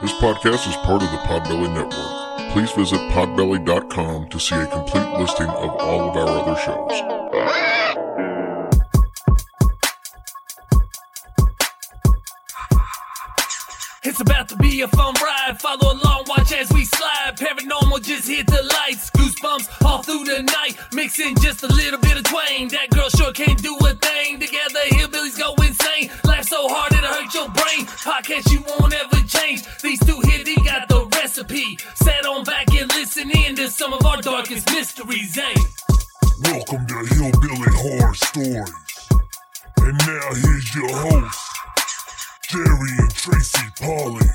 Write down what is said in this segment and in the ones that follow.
This podcast is part of the Podbelly Network. Please visit podbelly.com to see a complete listing of all of our other shows. It's about to be a fun ride. Follow along, watch as we slide. Paranormal just hit the lights. Goosebumps all through the night. Mixing just a little bit of twain. That girl sure can't do a thing. Together, hillbillies go insane. Laugh so hard it'll hurt your brain. Podcast you won't ever change. These two here, they got the recipe. Sit on back and listen in to some of our darkest mysteries, eh? Welcome to Hillbilly Horror Stories. And now here's your host, Jerry and Tracy Polly,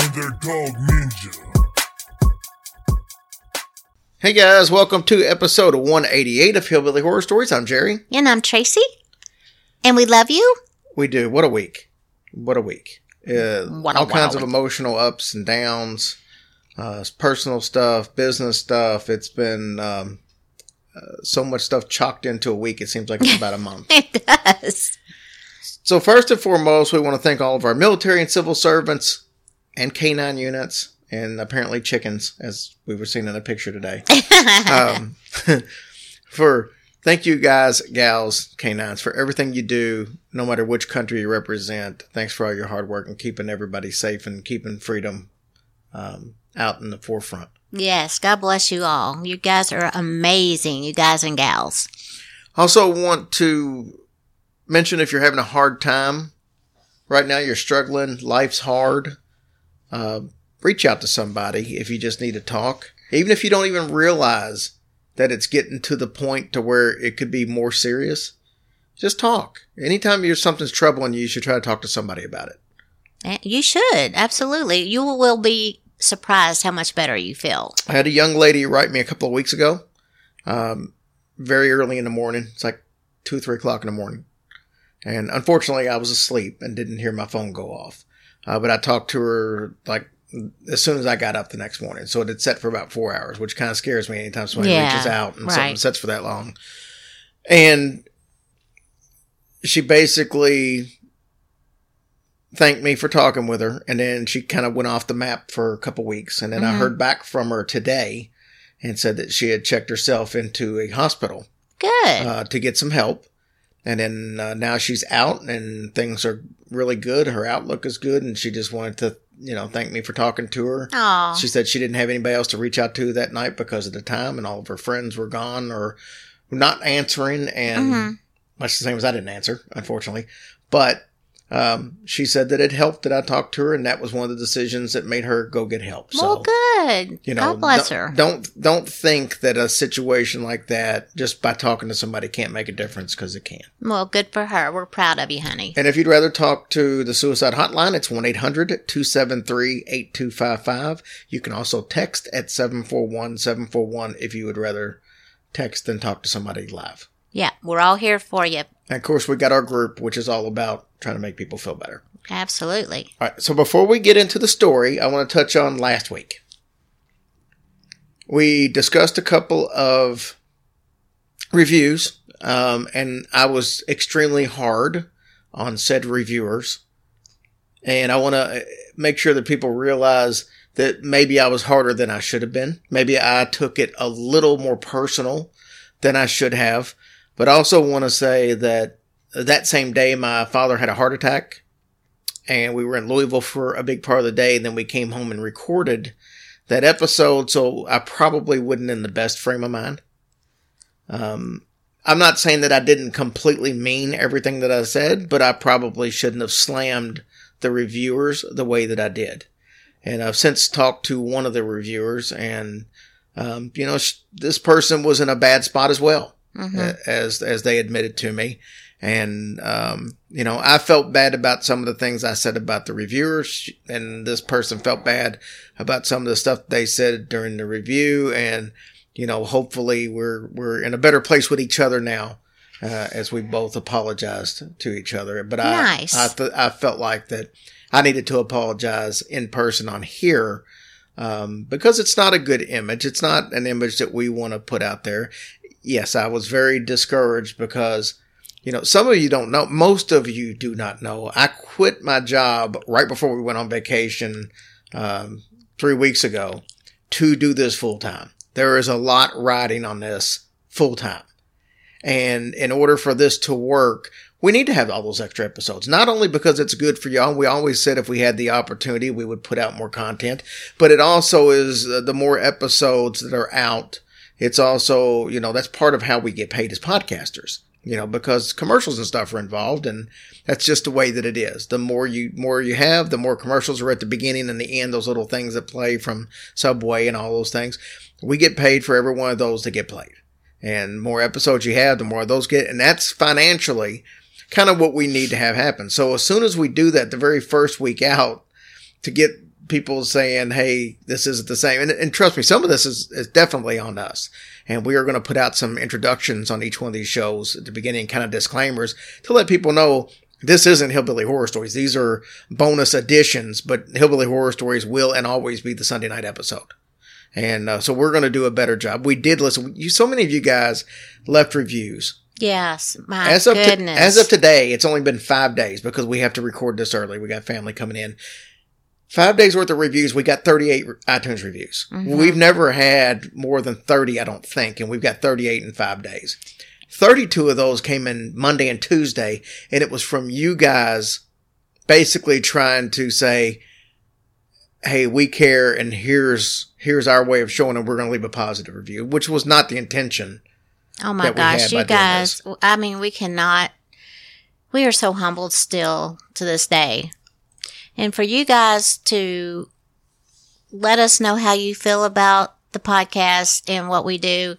and their dog Ninja. Hey guys, welcome to episode 188 of Hillbilly Horror Stories. I'm Jerry. And I'm Tracy. And we love you. We do. What a week. What a week. Uh, What a all kinds of emotional ups and downs, uh, personal stuff, business stuff. It's been um, uh, so much stuff chalked into a week. It seems like it's about a month. It does. So, first and foremost, we want to thank all of our military and civil servants and canine units and apparently chickens, as we were seeing in the picture today. um, for thank you guys, gals, canines, for everything you do, no matter which country you represent. Thanks for all your hard work and keeping everybody safe and keeping freedom um, out in the forefront. yes, God bless you all. You guys are amazing, you guys and gals. Also, want to mention if you're having a hard time right now, you're struggling, life's hard. Uh, reach out to somebody if you just need to talk, even if you don't even realize that it's getting to the point to where it could be more serious. Just talk. Anytime you're something's troubling you, you should try to talk to somebody about it. You should, absolutely. You will be surprised how much better you feel. I had a young lady write me a couple of weeks ago, um, very early in the morning. It's like two, three o'clock in the morning. And unfortunately, I was asleep and didn't hear my phone go off. Uh, but I talked to her like as soon as I got up the next morning. So it had set for about four hours, which kind of scares me anytime somebody Yeah, reaches out and right. something sets for that long. And she basically thanked me for talking with her. And then she kind of went off the map for a couple weeks. And then I Mhm. heard back from her today and said that she had checked herself into a hospital Good. uh, to get some help. And then uh, now she's out and things are really good. Her outlook is good. And she just wanted to, you know, thank me for talking to her. Aw. She said she didn't have anybody else to reach out to that night because of the time and all of her friends were gone or not answering. And Mhm. much the same as I didn't answer, unfortunately. But um, she said that it helped that I talked to her, and that was one of the decisions that made her go get help. well, good. You know, God bless don't, her. Don't don't think that a situation like that just by talking to somebody can't make a difference because it can. Well, good for her. We're proud of you, honey. And if you'd rather talk to the suicide hotline, it's 1-800-273-8255. You can also text at 741-741 if you would rather text than talk to somebody live. Yeah, we're all here for you. And of course, we got our group, which is all about trying to make people feel better. Absolutely. All right. So before we get into the story, I want to touch on last week. We discussed a couple of reviews, um, and I was extremely hard on said reviewers. And I want to make sure that people realize that maybe I was harder than I should have been. Maybe I took it a little more personal than I should have. But I also want to say that that same day, my father had a heart attack and we were in Louisville for a big part of the day. And then we came home and recorded that episode. So I probably wasn't in the best frame of mind. Um, I'm not saying that I didn't completely mean everything that I said, but I probably shouldn't have slammed the reviewers the way that I did. And I've since talked to one of the reviewers, and um, you know, this person was in a bad spot as well hmm as as they admitted to me. And um, you know, I felt bad about some of the things I said about the reviewers, and this person felt bad about some of the stuff they said during the review. And you know, hopefully, we're we're in a better place with each other now, uh, as we both apologized to each other. But I Nice. I, th- I felt like that I needed to apologize in person on here. Um, because it's not a good image. It's not an image that we want to put out there yes, I was very discouraged because you know, some of you don't know. Most of you do not know. I quit my job right before we went on vacation um, three weeks ago to do this full time. There is a lot riding on this full time. And in order for this to work, we need to have all those extra episodes. Not only because it's good for y'all, we always said if we had the opportunity, we would put out more content, but it also is uh, the more episodes that are out. It's also, you know, that's part of how we get paid as podcasters, you know, because commercials and stuff are involved and that's just the way that it is. The more you, more you have, the more commercials are at the beginning and the end, those little things that play from Subway and all those things. We get paid for every one of those that get played. And more episodes you have, the more those get, and that's financially kind of what we need to have happen. So as soon as we do that, the very first week out, to get people saying, "Hey, this isn't the same," and, and trust me, some of this is, is definitely on us. And we are going to put out some introductions on each one of these shows at the beginning, kind of disclaimers to let people know this isn't Hillbilly Horror Stories. These are bonus additions, but Hillbilly Horror Stories will and always be the Sunday night episode. And uh, so we're going to do a better job. We did listen. You, so many of you guys left reviews Yes, my as of to, goodness. as of today, it's only been five days because we have to record this early. We got family coming in. Five days worth of reviews. We got 38 iTunes reviews. Mm-hmm. We've never had more than 30, I don't think, and we've got 38 in five days. 32 of those came in Monday and Tuesday, and it was from you guys basically trying to say, Hey, we care and here's, here's our way of showing them we're going to leave a positive review, which was not the intention. oh my gosh, you guys! I mean, we cannot. We are so humbled still to this day, and for you guys to let us know how you feel about the podcast and what we do.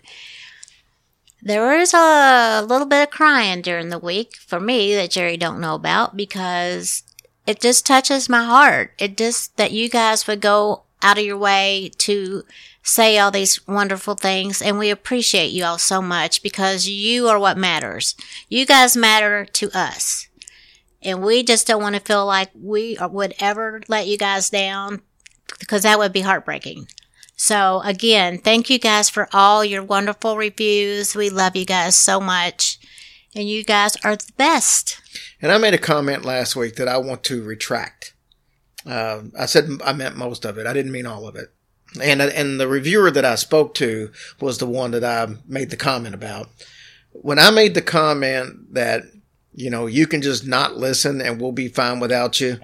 There is a little bit of crying during the week for me that Jerry don't know about because it just touches my heart. It just that you guys would go out of your way to say all these wonderful things and we appreciate you all so much because you are what matters. You guys matter to us. And we just don't want to feel like we would ever let you guys down because that would be heartbreaking. So again, thank you guys for all your wonderful reviews. We love you guys so much. And you guys are the best. And I made a comment last week that I want to retract. Uh, I said I meant most of it. I didn't mean all of it. And and the reviewer that I spoke to was the one that I made the comment about. When I made the comment that you know you can just not listen and we'll be fine without you,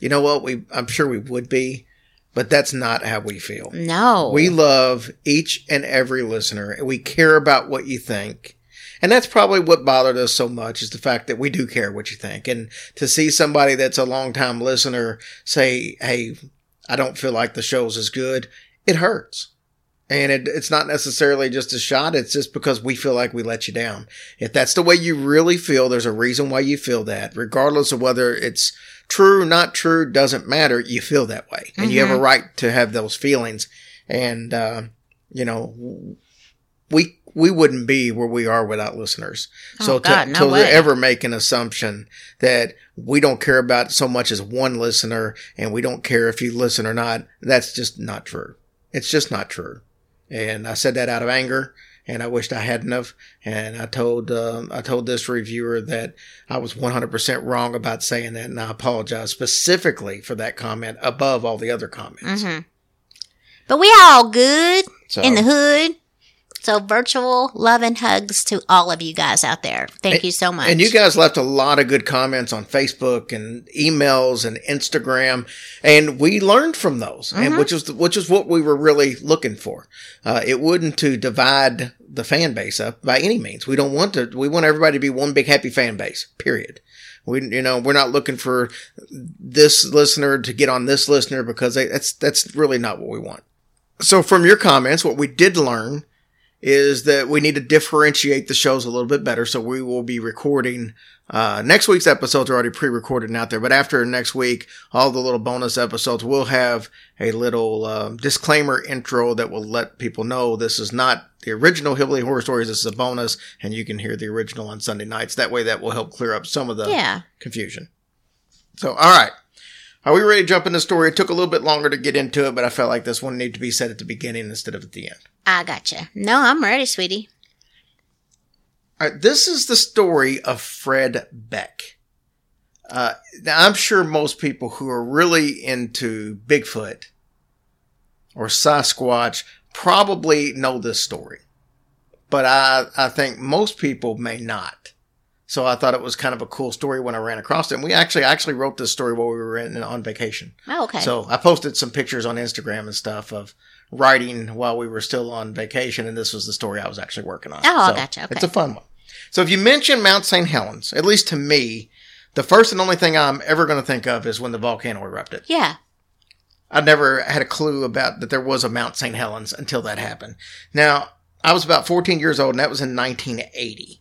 you know what? We I'm sure we would be, but that's not how we feel. No. We love each and every listener and we care about what you think. And that's probably what bothered us so much is the fact that we do care what you think. And to see somebody that's a longtime listener say, Hey, I don't feel like the show's as good, it hurts. And it, it's not necessarily just a shot. It's just because we feel like we let you down. If that's the way you really feel, there's a reason why you feel that, regardless of whether it's true, not true, doesn't matter. You feel that way and you have a right to have those feelings. And, uh, you know, we, we wouldn't be where we are without listeners. so Oh, God, to, no to way. ever make an assumption that we don't care about so much as one listener and we don't care if you listen or not, that's just not true. It's just not true. And I said that out of anger and I wished I hadn't have. And I told, um, I told this reviewer that I was 100% wrong about saying that. And I apologize specifically for that comment above all the other comments. hmm But we all good So, in the hood. So virtual love and hugs to all of you guys out there. Thank you so much. And you guys left a lot of good comments on Facebook and emails and Instagram, and we learned from those, and which was which is what we were really looking for. Uh, it wouldn't to divide the fan base up by any means. We don't want to. We want everybody to be one big happy fan base. Period. We, you know, we're not looking for this listener to get on this listener because they, that's that's really not what we want. So from your comments, what we did learn is that we need to differentiate the shows a little bit better. So we will be recording, uh, next week's episodes are already pre-recorded and out there, but after next week, all the little bonus episodes will have a little, um, disclaimer intro that will let people know this is not the original Hillbilly Horror Stories. This is a bonus and you can hear the original on Sunday nights. That way that will help clear up some of the yeah. confusion. So, all right. Are we ready to jump into the story? It took a little bit longer to get into it, but I felt like this one needed to be said at the beginning instead of at the end. I gotcha. No, I'm ready, sweetie. All right, this is the story of Fred Beck. Uh, now, I'm sure most people who are really into Bigfoot or Sasquatch probably know this story, but I, I think most people may not. So I thought it was kind of a cool story when I ran across it. And we actually actually wrote this story while we were in, on vacation. Oh, okay. So I posted some pictures on Instagram and stuff of writing while we were still on vacation, and this was the story I was actually working on. Oh, So gotcha. Okay. It's a fun one. So if you mention Mount St. Helens, at least to me, the first and only thing I'm ever going to think of is when the volcano erupted. yeah. I never had a clue about that there was a Mount St. Helens until that happened. Now, I was about 14 years old, and that was in 1980.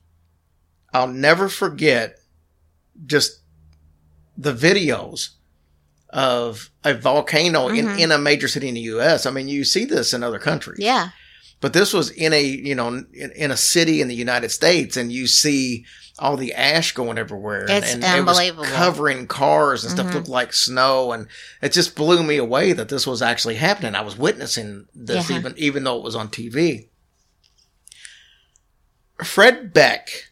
I'll never forget just the videos of a volcano in, Mhm. in a major city in the U.S. I mean, you see this in other countries. Yeah. But this was in a, you know, in, in a city in the United States, and you see all the ash going everywhere. and- It's and, it was unbelievable. covering cars and stuff Mhm. looked like snow, and it just blew me away that this was actually happening. I was witnessing this, Yeah. even even though it was on TV. Fred Beck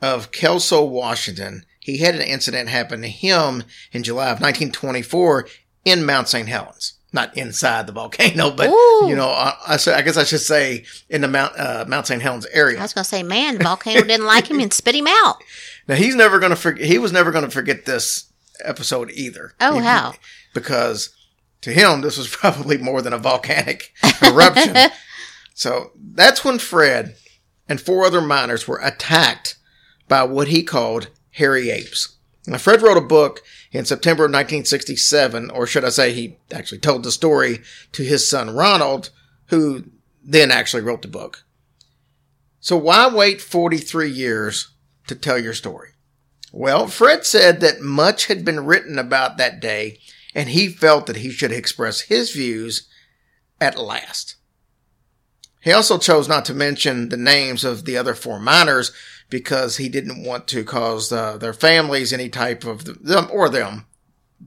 of Kelso, Washington, he had an incident happen to him in July of 1924 in Mount St. Helens. Not inside the volcano, but Ooh. you know, I, I, I guess I should say in the Mount uh, Mount St. Helens area. I was going to say, man, the volcano didn't like him and spit him out. Now he's never going to forget. He was never going to forget this episode either. Oh, He- how? Because to him, this was probably more than a volcanic eruption. so that's when Fred and four other miners were attacked by what he called hairy apes. Now, Fred wrote a book in September of 1967, or should I say, he actually told the story to his son Ronald, who then actually wrote the book. So why wait 43 years to tell your story? Well, Fred said that much had been written about that day, and he felt that he should express his views at last. He also chose not to mention the names of the other four miners because he didn't want to cause uh, their families any type of them or them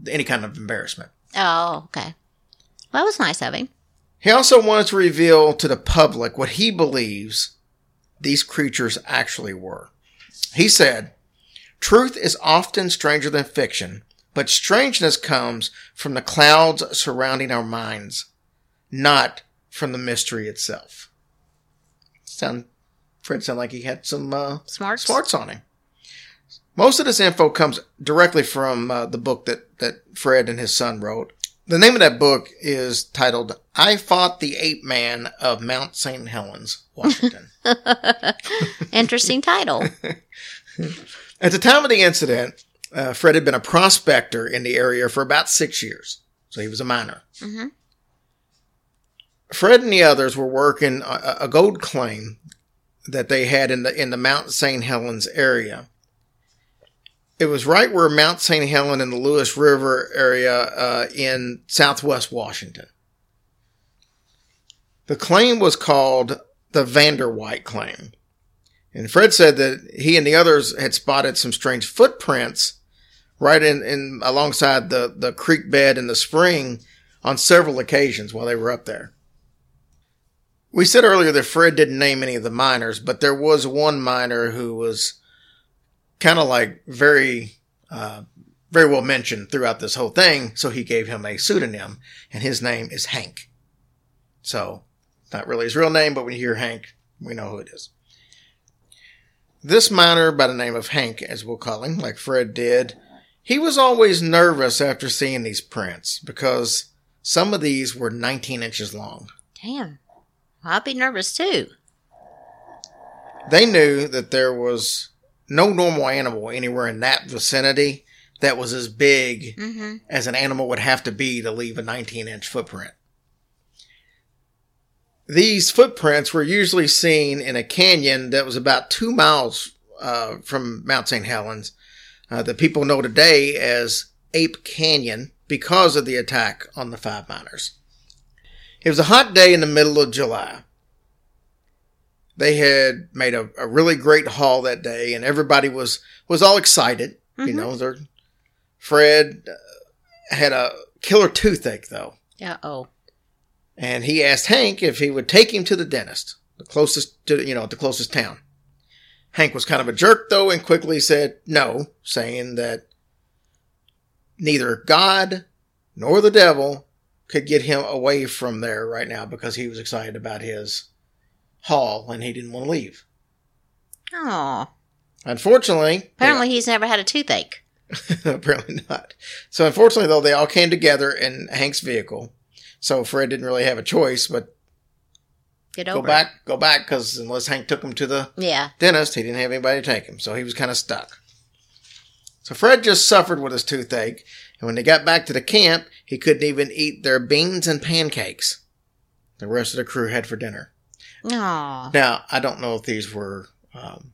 any kind of embarrassment. Oh, okay. Well, that was nice of him. He also wanted to reveal to the public what he believes these creatures actually were. He said, Truth is often stranger than fiction, but strangeness comes from the clouds surrounding our minds, not from the mystery itself. Sound, Fred sounded like he had some uh, Smarts? smarts on him. Most of this info comes directly from uh, the book that, that Fred and his son wrote. The name of that book is titled I Fought the Ape Man of Mount St. Helens, Washington. Interesting title. At the time of the incident, uh, Fred had been a prospector in the area for about six years. So he was a miner. Mhm. Fred and the others were working a, a gold claim that they had in the in the Mount St. Helens area. It was right where Mount St. Helens and the Lewis River area uh, in southwest Washington. The claim was called the Vanderwhite claim. And Fred said that he and the others had spotted some strange footprints right in, in alongside the, the creek bed and the spring on several occasions while they were up there. We said earlier that Fred didn't name any of the miners, but there was one miner who was kind of like very, uh, very well mentioned throughout this whole thing. So he gave him a pseudonym, and his name is Hank. So, not really his real name, but when you hear Hank, we know who it is. This miner by the name of Hank, as we'll call him, like Fred did, he was always nervous after seeing these prints because some of these were 19 inches long. Damn. I'd be nervous too. They knew that there was no normal animal anywhere in that vicinity that was as big Mm-hmm. as an animal would have to be to leave a 19 inch footprint. These footprints were usually seen in a canyon that was about two miles uh, from Mount St. Helens, uh, that people know today as Ape Canyon because of the attack on the five miners. It was a hot day in the middle of July. They had made a, a really great haul that day, and everybody was was all excited. You Mhm. know, they're, Fred uh, had a killer toothache though, Yeah. oh. and he asked Hank if he would take him to the dentist, the closest to you know the closest town. Hank was kind of a jerk though and quickly said no, saying that neither God nor the devil could get him away from there right now because he was excited about his haul and he didn't want to leave. Oh, Unfortunately, apparently he's never had a toothache. apparently not. So unfortunately though, they all came together in Hank's vehicle. So Fred didn't really have a choice but Get over. go back, go back because unless Hank took him to the. Yeah. dentist, he didn't have anybody to take him, so he was kind of stuck. So Fred just suffered with his toothache, and when they got back to the camp, he couldn't even eat their beans and pancakes. The rest of the crew had for dinner. Oh. Now, I don't know if these were um,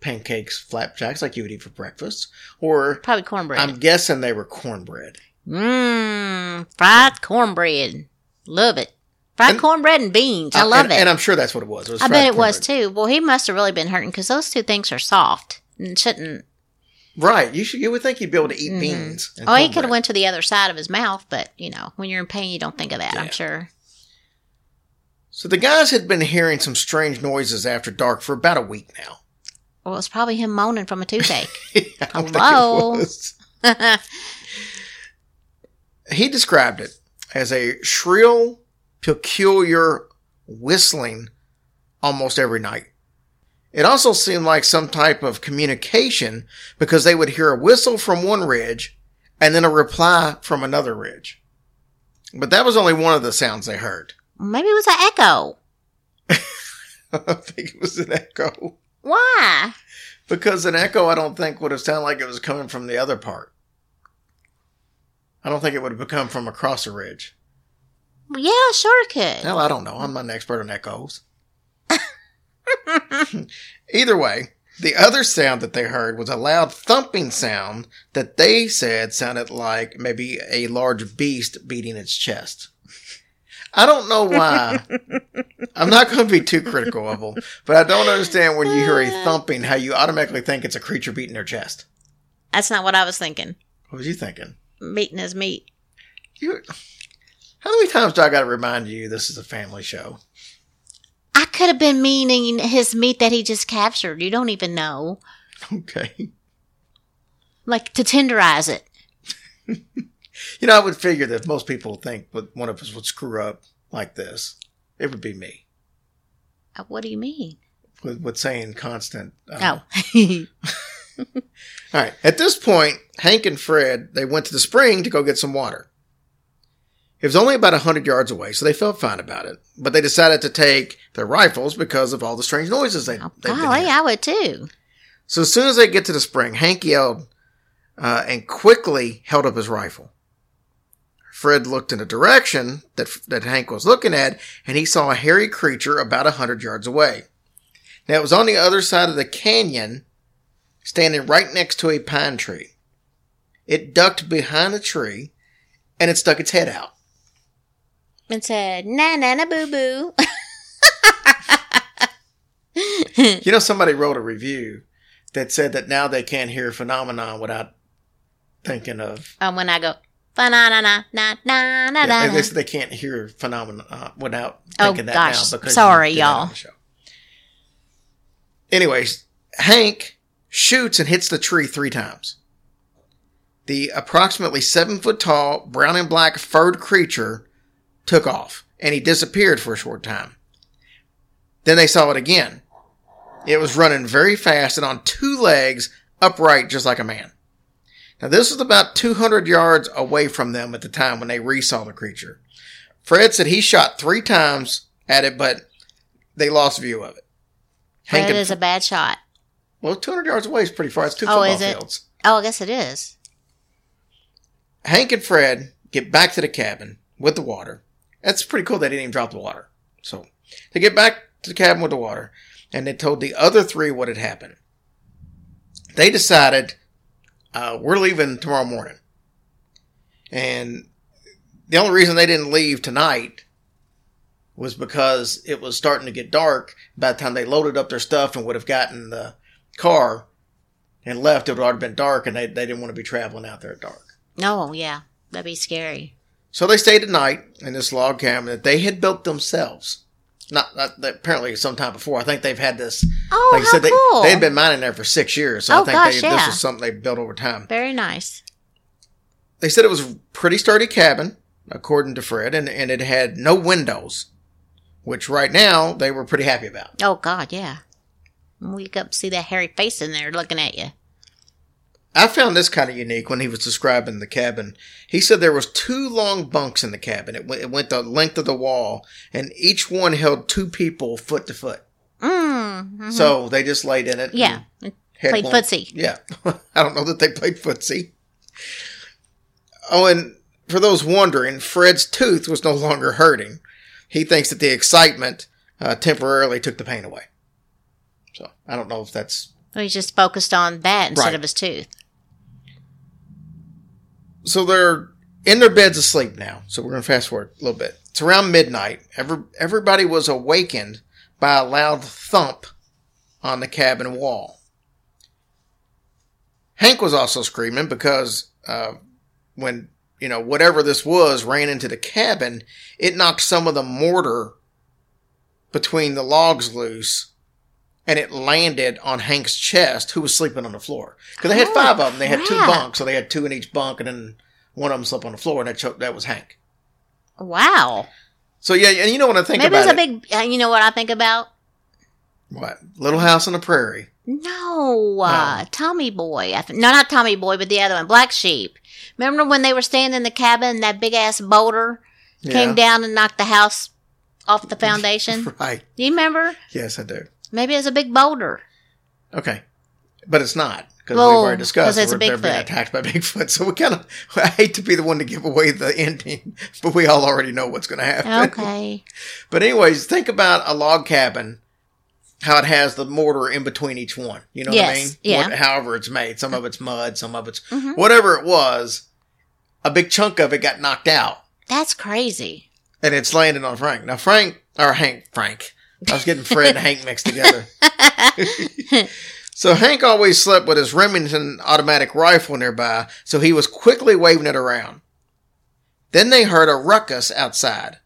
pancakes, flapjacks like you would eat for breakfast, or Probably cornbread. I'm guessing they were cornbread. Mmm. Fried cornbread. Love it. Fried And- cornbread and beans. I Uh, love and, it. and I'm sure that's what it was. It was I bet it was too. Well, he must have really been hurting because those two things are soft and shouldn't. Right? You should. You would think he'd be able to eat Mhm. beans. and Oh, he could have went to the other side of his mouth, but you know, when you're in pain, you don't think of that. Yeah. I'm sure. So the guys had been hearing some strange noises after dark for about a week now. Well, it's probably him moaning from a toothache. I don't think it Hello? was. He described it as a shrill, peculiar whistling almost every night. It also seemed like some type of communication because they would hear a whistle from one ridge and then a reply from another ridge. But that was only one of the sounds they heard. Maybe it was an echo. I think it was an echo. Why? Because an echo, I don't think would have sounded like it was coming from the other part. I don't think it would have come from across a ridge. Yeah, sure it could. Hell, I don't know. I'm not an expert on echoes. Either way, the other sound that they heard was a loud thumping sound that they said sounded like maybe a large beast beating its chest. I don't know why. I'm not going to be too critical of them, but I don't understand when you hear a thumping how you automatically think it's a creature beating their chest. That's not what I was thinking. What was you thinking? Meeting his meat. You, how many times do I got to remind you this is a family show? I could have been meaning his meat that he just captured. You don't even know. Okay. Like to tenderize it. You know, I would figure that most people think that one of us would screw up like this, it would be me Uh, What do you mean? with, with saying constant. uh, Oh. All right. At this point, Hank and Fred they went to the spring to go get some water. It was only about a hundred yards away, so they felt fine about it. But they decided to take their rifles because of all the strange noises they. oh they'd golly. I would too. So as soon as they get to the spring, Hank yelled uh, and quickly held up his rifle. Fred looked in the direction that, that Hank was looking at, and he saw a hairy creature about a hundred yards away. Now it was on the other side of the canyon, standing right next to a pine tree. It ducked behind the tree, and it stuck its head out. And said, na na na boo boo. You know, somebody wrote a review that said that now they can't hear phenomenon without thinking of um, when I go, fa na na na na Yeah, they, they can't hear phenomena uh, without Oh, thinking that gosh. now because Sorry, you did that on y'all. Anyways, Hank shoots and hits the tree three times. The approximately seven foot tall, brown and black furred creature took off and he disappeared for a short time. Then they saw it again. It was running very fast and on two legs, upright just like a man. Now, this was about 200 yards away from them at the time when they re-saw the creature. Fred said he shot three times at it, but they lost view of it. Hank and- is a bad shot. well, 200 yards away is pretty far. It's two Oh, football fields. Oh, I guess it is. Hank and Fred get back to the cabin with the water. That's pretty cool. They didn't even drop the water. So they get back to the cabin with the water, and they told the other three what had happened. They decided uh, we're leaving tomorrow morning, and the only reason they didn't leave tonight was because it was starting to get dark. By the time they loaded up their stuff and would have gotten the car and left, it would already been dark, and they, they didn't want to be traveling out there at dark. Oh, yeah. That'd be scary. So they stayed at night in this log cabin that they had built themselves. Not, not that- apparently sometime before. I think they've had this. Oh, like how said, they cool! they had been mining there for six years. So Oh, I think gosh, they, this yeah. was something they built over time. Very nice. They said it was a pretty sturdy cabin, according to Fred, and, and it had no windows, which right now they were pretty happy about. Oh God, yeah. Wake up, see that hairy face in there looking at you. I found this kind of unique when he was describing the cabin. He said there was two long bunks in the cabin. It, went- it went the length of the wall, and each one held two people foot to foot. Mm. mhm. So they just laid in it. yeah, played one- footsie. Yeah. I don't know that they played footsie. Oh, and for those wondering, Fred's tooth was no longer hurting. He thinks that the excitement uh, temporarily took the pain away. So I don't know if that's Well, he's just focused on that instead Right. of his tooth. So they're in their beds asleep now. So we're going to fast forward a little bit. It's around midnight. Every, everybody was awakened by a loud thump on the cabin wall. Hank was also screaming because uh, when you know whatever this was ran into the cabin, it knocked some of the mortar between the logs loose, and it landed on Hank's chest, who was sleeping on the floor. Because they had Oh, five of them. They had two bunks, so they had two in each bunk, and then one of them slept on the floor, and that choked, that was Hank. Wow. So yeah, and you know what I think Maybe about it's a big. Uh, you know what I think about? what Little House on the Prairie. No, uh, Tommy Boy. I th- no, not Tommy Boy, but the other one, Black Sheep. Remember when they were staying in the cabin? That big ass boulder came down and knocked the house off the foundation. Right. Do you remember? Yes, I do. Maybe it's a big boulder. Okay, but it's not because Well, we've already discussed it's we're- they're being attacked by Bigfoot. So we kind of I hate to be the one to give away the ending, but we all already know what's going to happen. Okay. But anyways, think about a log cabin, how it has the mortar in between each one. You know what I mean? yeah. What- however it's made. Some of it's mud, some of it's Mhm. whatever it was. A big chunk of it got knocked out, That's crazy. and it's landing on Frank. Now Frank or Hank, Frank. I was getting Fred and Hank mixed together. so Hank always slept with his Remington automatic rifle nearby, so he was quickly waving it around. Then they heard a ruckus outside.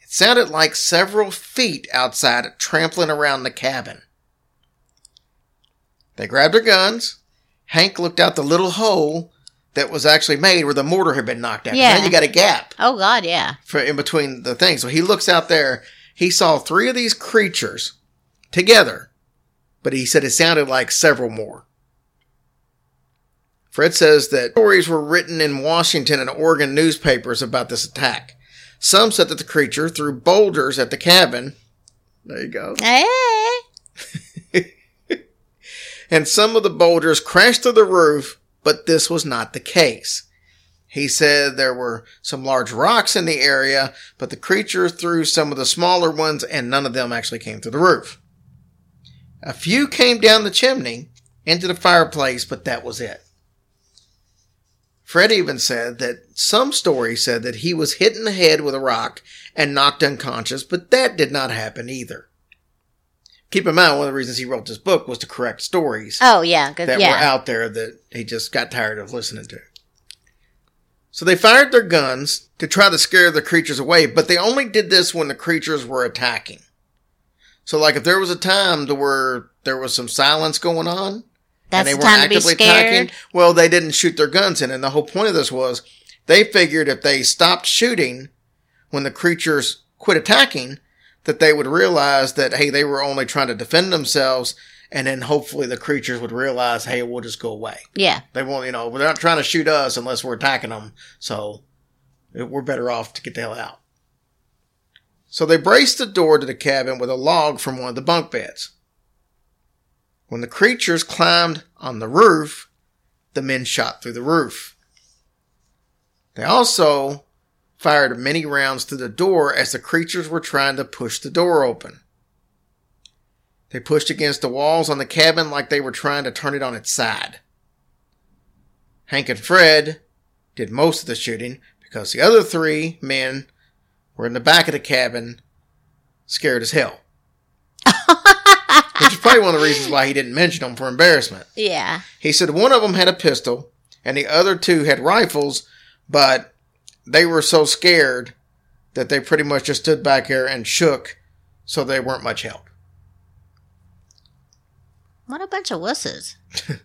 It sounded like several feet outside trampling around the cabin. They grabbed their guns. Hank looked out the little hole that was actually made where the mortar had been knocked out. Yeah. Now you got a gap Oh God, yeah. for in between the things. So he looks out there. He saw three of these creatures together, but he said it sounded like several more. Fred says that stories were written in Washington and Oregon newspapers about this attack. Some said that the creature threw boulders at the cabin. There you go. Hey. And some of the boulders crashed through the roof, but this was not the case. He said there were some large rocks in the area, but the creature threw some of the smaller ones and none of them actually came through the roof. A few came down the chimney into the fireplace, but that was it. Fred even said that some stories said that he was hit in the head with a rock and knocked unconscious, but that did not happen either. Keep in mind, one of the reasons he wrote this book was to correct stories Oh yeah. That yeah. were out there that he just got tired of listening to. So they fired their guns to try to scare the creatures away, but they only did this when the creatures were attacking. So, like, if there was a time to where there was some silence going on, That's and they the weren't time to be actively attacking, well, they didn't shoot their guns in. And the whole point of this was they figured if they stopped shooting when the creatures quit attacking, that they would realize that, hey, they were only trying to defend themselves. And then hopefully the creatures would realize, hey, we'll just go away. Yeah. They won't, you know, they're not trying to shoot us unless we're attacking them. So we're better off to get the hell out. So they braced the door to the cabin with a log from one of the bunk beds. When the creatures climbed on the roof, the men shot through the roof. They also fired many rounds through the door as the creatures were trying to push the door open. They pushed against the walls on the cabin like they were trying to turn it on its side. Hank and Fred did most of the shooting because the other three men were in the back of the cabin, scared as hell. Which is probably one of the reasons why he didn't mention them for embarrassment. Yeah. He said one of them had a pistol and the other two had rifles, but they were so scared that they pretty much just stood back there and shook, so they weren't much help. What a bunch of wusses.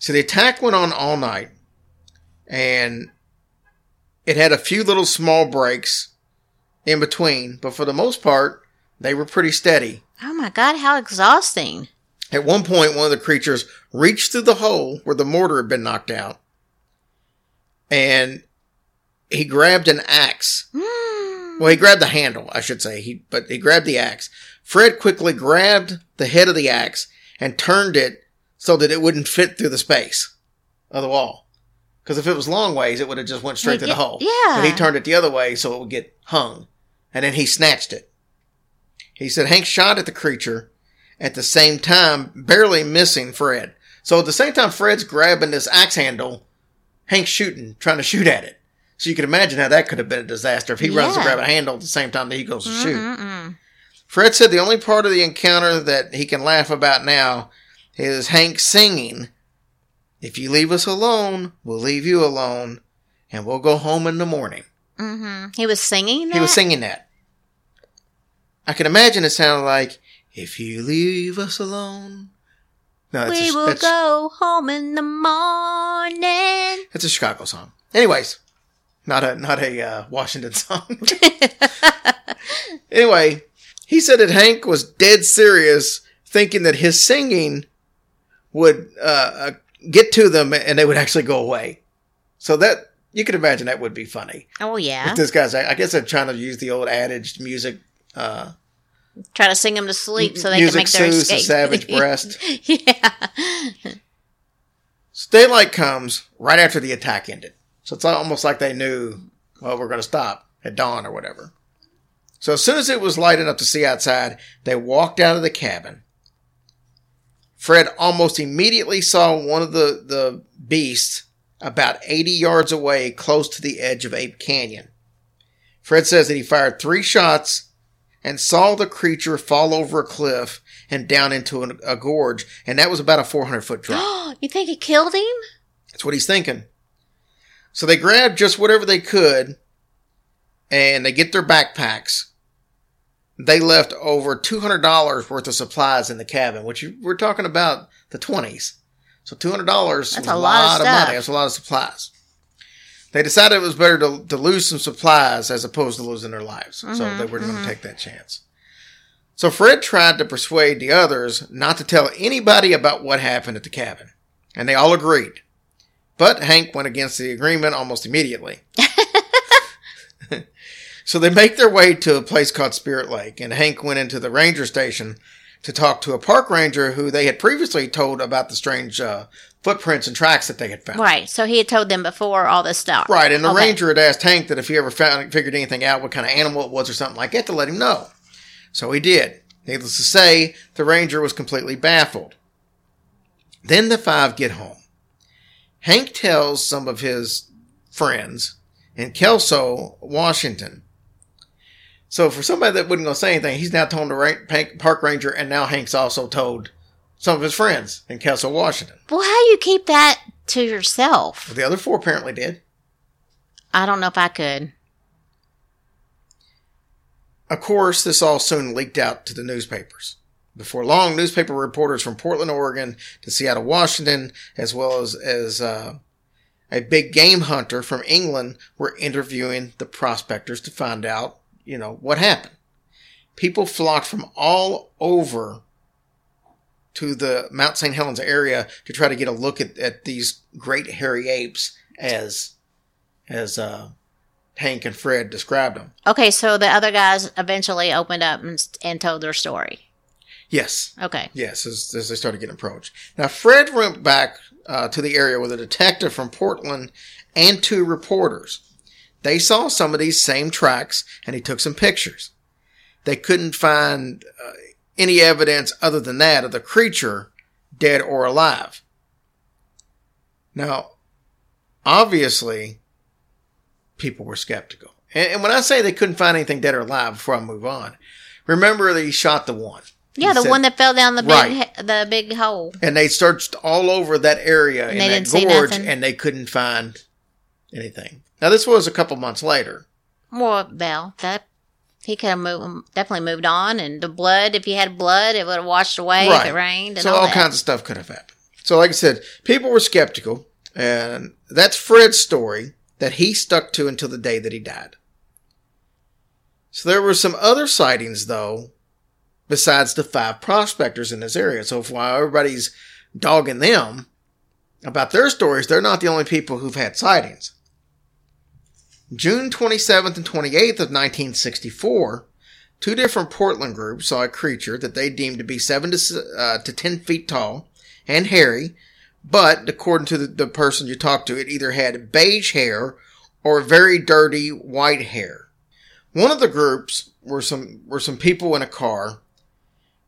So the attack went on all night, and it had a few little small breaks in between, but for the most part, they were pretty steady. Oh my god, how exhausting. At one point, one of the creatures reached through the hole where the mortar had been knocked out, and he grabbed an axe. Hmm. Well, he grabbed the handle, I should say. He, but he grabbed the axe. Fred quickly grabbed the head of the axe and turned it so that it wouldn't fit through the space of the wall. Because if it was long ways, it would have just went straight Yeah, to the hole. yeah. But he turned it the other way so it would get hung, and then he snatched it. He said Hank shot at the creature at the same time, barely missing Fred. So at the same time, Fred's grabbing this axe handle, Hank's shooting, trying to shoot at it. So you can imagine how that could have been a disaster if he runs to grab a handle at the same time that he goes to shoot. Fred said the only part of the encounter that he can laugh about now is Hank singing, If you leave us alone, we'll leave you alone, and we'll go home in the morning. Mhm. He was singing that? He was singing that. I can imagine it sounded like, If you leave us alone. No, We a, will go home in the morning. that's a Chicago song. Anyways, not a not a uh, Washington song. anyway, he said that Hank was dead serious, thinking that his singing would uh, uh, get to them and they would actually go away. So that you can imagine that would be funny. Oh yeah. If this guy's, I guess they're trying to use the old adage, music, uh, Try to sing them to sleep so they can make their soothes the escape. savage breast. yeah. So daylight comes right after the attack ended. So it's almost like they knew, well, we're going to stop at dawn or whatever. So as soon as it was light enough to see outside, they walked out of the cabin. Fred almost immediately saw one of the, the beasts about 80 yards away, close to the edge of Ape Canyon. Fred says that he fired three shots and saw the creature fall over a cliff and down into a, a gorge, and that was about a 400 foot drop. you think it killed him? That's what he's thinking. So they grab just whatever they could and they get their backpacks. They left over $200 worth of supplies in the cabin, which you- we're talking about the 20s. So $200 That's a a lot, lot of of money. That's a lot of supplies. They decided it was better to, to lose some supplies as opposed to losing their lives. so Mhm, they were going to take that chance. So Fred tried to persuade the others not to tell anybody about what happened at the cabin. And they all agreed. But Hank went against the agreement almost immediately. so they make their way to a place called Spirit Lake, and Hank went into the ranger station to talk to a park ranger who they had previously told about the strange uh, footprints and tracks that they had found. Right. So he had told them before all this stuff. Right, and the Okay. ranger had asked Hank that if he ever found figured anything out, what kind of animal it was or something like that, to let him know. So he did. Needless to say, the ranger was completely baffled. Then the five get home. Hank tells some of his friends in Kelso, Washington. So for somebody that wasn't going to say anything, he's now told the park ranger, and now Hank's also told some of his friends in Kelso Washington. Well, how do you keep that to yourself? The other four apparently did. I don't know if I could. Of course, this all soon leaked out to the newspapers. Before long, newspaper reporters from Portland, Oregon to Seattle, Washington, as well as, as uh, a big game hunter from England were interviewing the prospectors to find out, you know, what happened. People flocked from all over to the Mount St. Helens area to try to get a look at, at these great hairy apes as, as, uh, Hank and Fred described them. Okay, so the other guys eventually opened up and, and told their story. Yes. Okay. Yes, as, as they started getting approached. Now, Fred went back uh, to the area with a detective from Portland and two reporters. They saw some of these same tracks and he took some pictures. They couldn't find uh, any evidence other than that of the creature, dead or alive. Now, obviously, people were skeptical. And, and when I say they couldn't find anything dead or alive, before I move on, remember that he shot the one. Yeah, He the said- one that fell down the big Right. the big hole. and they searched all over that area And in they that gorge and they couldn't find anything. Now this was a couple months later. Well, Bell, that he could have moved, definitely moved on, and the blood, if he had blood, it would have washed away if it rained. And so all, all kinds of stuff could have happened. So, like I said, people were skeptical, and that's Fred's story that he stuck to until the day that he died. So there were some other sightings, though, besides the five prospectors in this area. So while everybody's dogging them about their stories, they're not the only people who've had sightings. June 27th and 28th of 1964, two different Portland groups saw a creature that they deemed to be 7 to, uh, to 10 feet tall and hairy, but according to the, the person you talked to, it either had beige hair or very dirty white hair. One of the groups were some were some people in a car,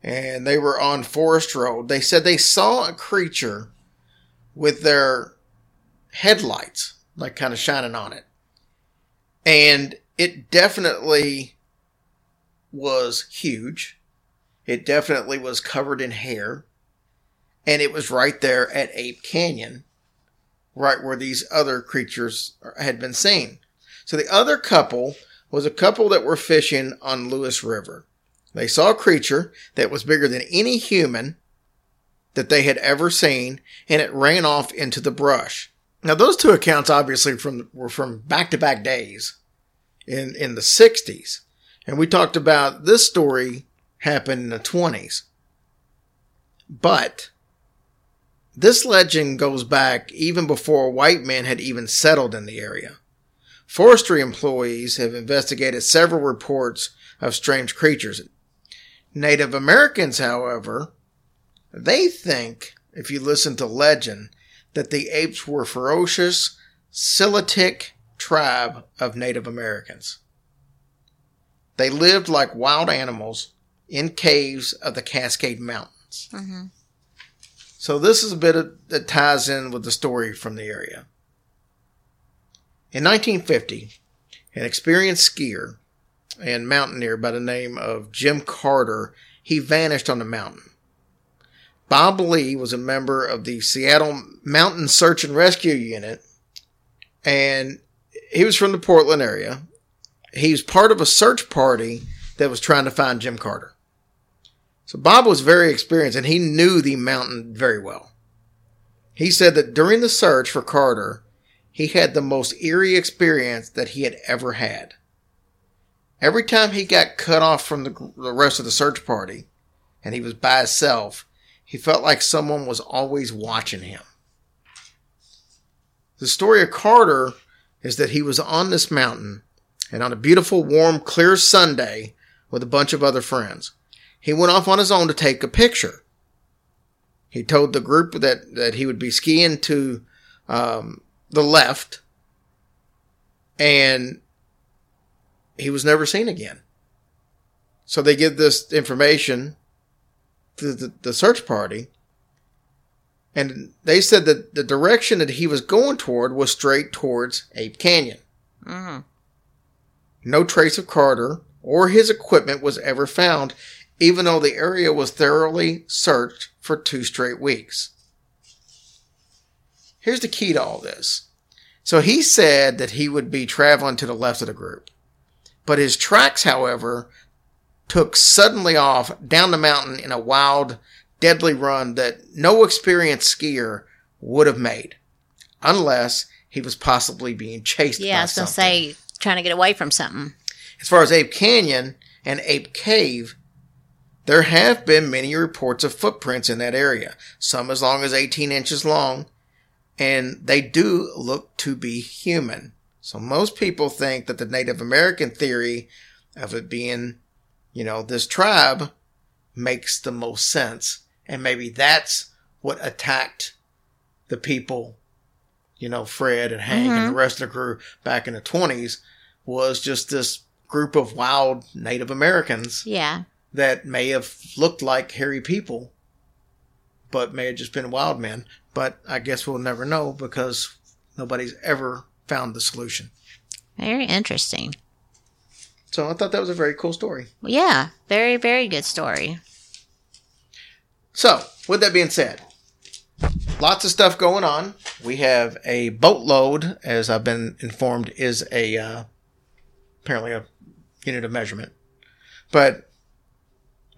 and they were on Forest Road. They said they saw a creature with their headlights, like kind of shining on it, and it definitely was huge. It definitely was covered in hair, and it was right there at Ape Canyon, right where these other creatures had been seen. So the other couple was a couple that were fishing on Lewis River. They saw a creature that was bigger than any human that they had ever seen, and it ran off into the brush. Now, those two accounts obviously from were from back to back days in in the '60s, and we talked about this story happened in the '20s. But this legend goes back even before white men had even settled in the area. Forestry employees have investigated several reports of strange creatures. Native Americans, however, they think, if you listen to legend, that the apes were ferocious, Seeahtik tribe of Native Americans. They lived like wild animals in caves of the Cascade Mountains. Mhm. So this is a bit of, that ties in with the story from the area. In 1950, an experienced skier and mountaineer by the name of Jim Carter, he vanished on the mountain. Bob Lee was a member of the Seattle Mountain Search and Rescue Unit, and he was from the Portland area. He was part of a search party that was trying to find Jim Carter. So Bob was very experienced and he knew the mountain very well. He said that during the search for Carter, he had the most eerie experience that he had ever had. Every time he got cut off from the, rest of the search party and he was by himself, he felt like someone was always watching him. The story of Carter is that he was on this mountain and on a beautiful, warm, clear Sunday with a bunch of other friends. He went off on his own to take a picture. He told the group that, that he would be skiing to um, the left, and he was never seen again. So they give this information to the, the search party, and they said that the direction that he was going toward was straight towards Ape Canyon. Mhm. No trace of Carter or his equipment was ever found, even though the area was thoroughly searched for two straight weeks. Here's the key to all this. So he said that he would be traveling to the left of the group, but his tracks, however, took suddenly off down the mountain in a wild, deadly run that no experienced skier would have made, unless he was possibly being chased. Yeah, by I was going to say, trying to get away from something. As far as Ape Canyon and Ape Cave, there have been many reports of footprints in that area, some as long as 18 inches long, and they do look to be human. So most people think that the Native American theory of it being, you know, this tribe makes the most sense, and maybe that's what attacked the people, you know, Fred and Hank and the mm-hmm. rest of the crew back in the 20s was just this group of wild Native Americans Yeah. that may have looked like hairy people, but may have just been wild men. But I guess we'll never know because nobody's ever found the solution. Very interesting. So I thought that was a very cool story. Yeah. Very, very good story. So, with that being said, lots of stuff going on. We have a boatload, as I've been informed, is a uh, apparently a unit of measurement. But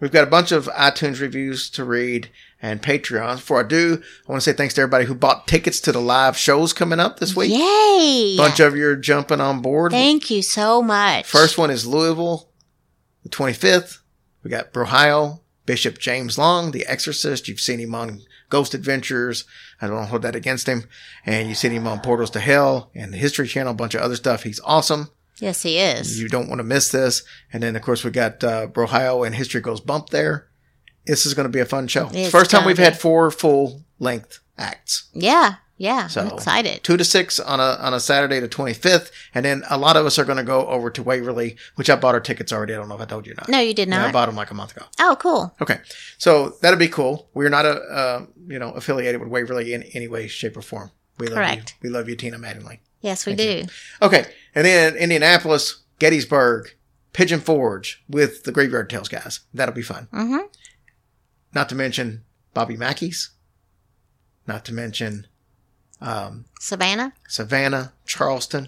we've got a bunch of iTunes reviews to read and Patreon. Before I do, I want to say thanks to everybody who bought tickets to the live shows coming up this week. Yay! Bunch of you are jumping on board. Thank you so much. First one is Louisville, the 25th. We got Brohio, Bishop James Long, The Exorcist. You've seen him on Ghost Adventures. I don't hold that against him. And you've seen him on Portals to Hell and the History Channel, a bunch of other stuff. He's awesome. Yes, he is. You don't want to miss this. And then, of course, we got uh, Brohio and History Goes Bump there. This is going to be a fun show. It's First time we've be. had four full length acts. yeah, yeah. So I'm excited. Two to six on a on a Saturday the twenty fifth, and then a lot of us are going to go over to Waverly, which I bought our tickets already. I don't know if I told you or not. No, you did Yeah, I bought them like a month ago. oh, cool. Okay, so that'll be cool. We're not a uh, you know affiliated with Waverly in any way, shape, or form. We love Correct. you. We love you, Tina Mattingly. Yes, we Thank do. Okay, and then Indianapolis, Gettysburg, Pigeon Forge with the Graveyard Tales guys. That'll be fun. Mm-hmm. Not to mention Bobby Mackey's. Not to mention um, Savannah. Savannah, Charleston.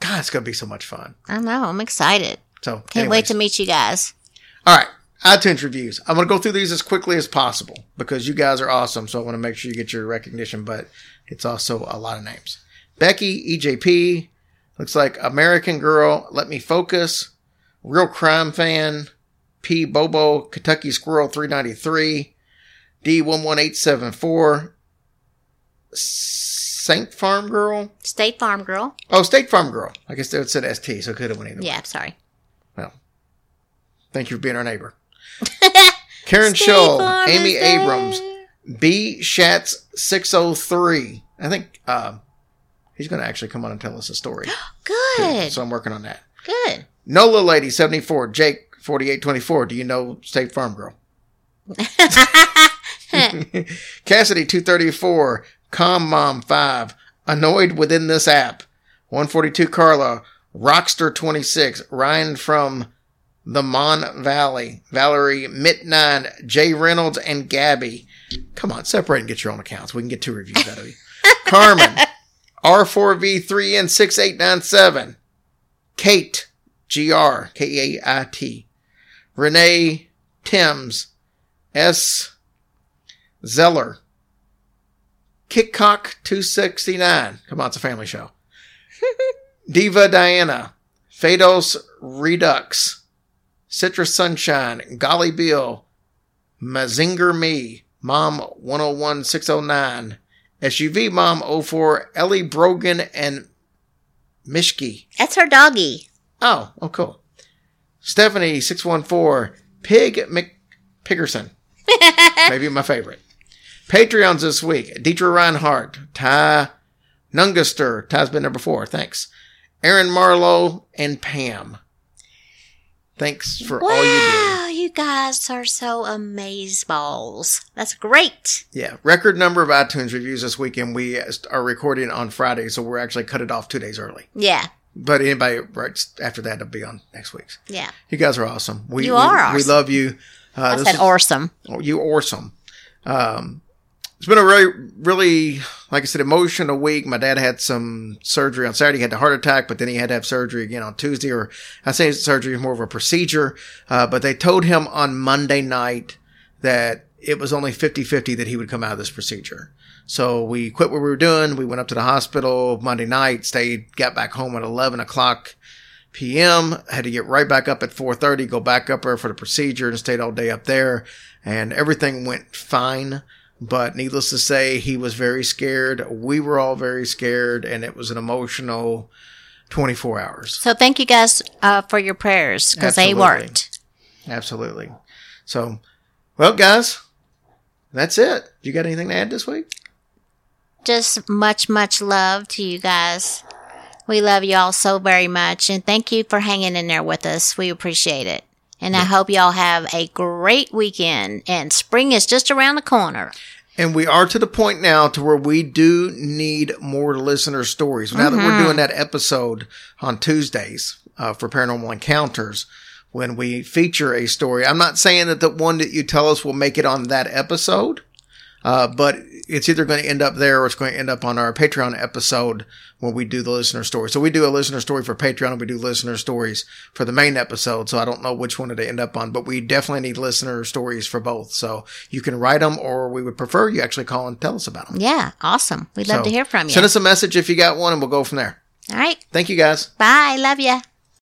God, it's gonna be so much fun. I know. I'm excited. So Can't wait to meet you guys. All right, iTunes reviews. I'm gonna go through these as quickly as possible because you guys are awesome. So I want to make sure you get your recognition, but it's also a lot of names. Becky, EJP, looks like American Girl. Let me focus. Real crime fan. P Bobo, Kentucky Squirrel 393. D11874. Saint Farm Girl. State Farm Girl. Oh, State Farm Girl. I guess it said ST, so it could have went either way. Yeah, sorry. Well, thank you for being our neighbor. Karen State Shull, Amy. Abrams, B Shatz six oh three. I think uh, he's going to actually come on and tell us a story. Good. So I'm working on that. Good. Nola Lady seventy four, Jake forty eight twenty four. Do you know State Farm Girl? Cassidy two thirty four, Calm Mom five, annoyed within this app. One forty two Carla, Rockster twenty six, Ryan from the Mon Valley, Valerie Mitt nine, Jay Reynolds and Gabby. Come on, separate and get your own accounts. We can get two reviews out of you. Carmen, R4V3N6897, Kate, GR, K-A-I-T, Renee Timms, S. Zeller, Kickcock 269. Come on, it's a family show. Diva Diana, Fados Redux, Citrus Sunshine, Golly Bill, Mazinger Me, Mom 101609, SUV Mom 04, Ellie Brogan, and Mishki. That's her doggy. Oh, oh, cool. Stephanie six one four Pig McPiggerson, maybe my favorite. Patreons this week: Dietrich Reinhardt, Ty Nungaster, Ty's been there before. Thanks. Aaron Marlowe and Pam. Thanks for all you do. Wow, you guys are so amazeballs. That's great. Yeah, record number of iTunes reviews this weekend. We are recording on Friday, so we're actually cut it off two days early. Yeah, But anybody right after that, will be on next week's. yeah. You guys are awesome. We, You we- are We love you. Uh, I said is- awesome. Oh, you awesome. Um, it's been a really, really, like I said, emotional week. My dad had some surgery on Saturday. He had a heart attack, but then he had to have surgery again on Tuesday. Or I say surgery is more of a procedure. Uh, but they told him on Monday night that it was only 50-50 that he would come out of this procedure. So we quit what we were doing. We went up to the hospital Monday night, stayed, got back home at 11 o'clock p.m. Had to get right back up at 4:30, go back up there for the procedure, and stayed all day up there. And everything went fine. But needless to say, he was very scared. We were all very scared, and it was an emotional 24 hours. So thank you guys uh, for your prayers because they worked. Absolutely. So, well, guys, that's it. You got anything to add this week? Just much, much love to you guys. We love you all so very much. And thank you for hanging in there with us. We appreciate it. And I hope y'all have a great weekend. And spring is just around the corner. And we are to the point now to where we do need more listener stories. Now that we're doing that episode on Tuesdays uh, for paranormal encounters, when we feature a story, I'm not saying that the one that you tell us will make it on that episode, uh, but it's either going to end up there or it's going to end up on our Patreon episode when we do the listener story. So we do a listener story for Patreon and we do listener stories for the main episode. So I don't know which one it'll end up on, but we definitely need listener stories for both. So you can write them or we would prefer you actually call and tell us about them. Yeah, awesome. We'd love So to hear from you. Send us a message if you got one and we'll go from there. All right. Thank you guys. Bye. Love ya.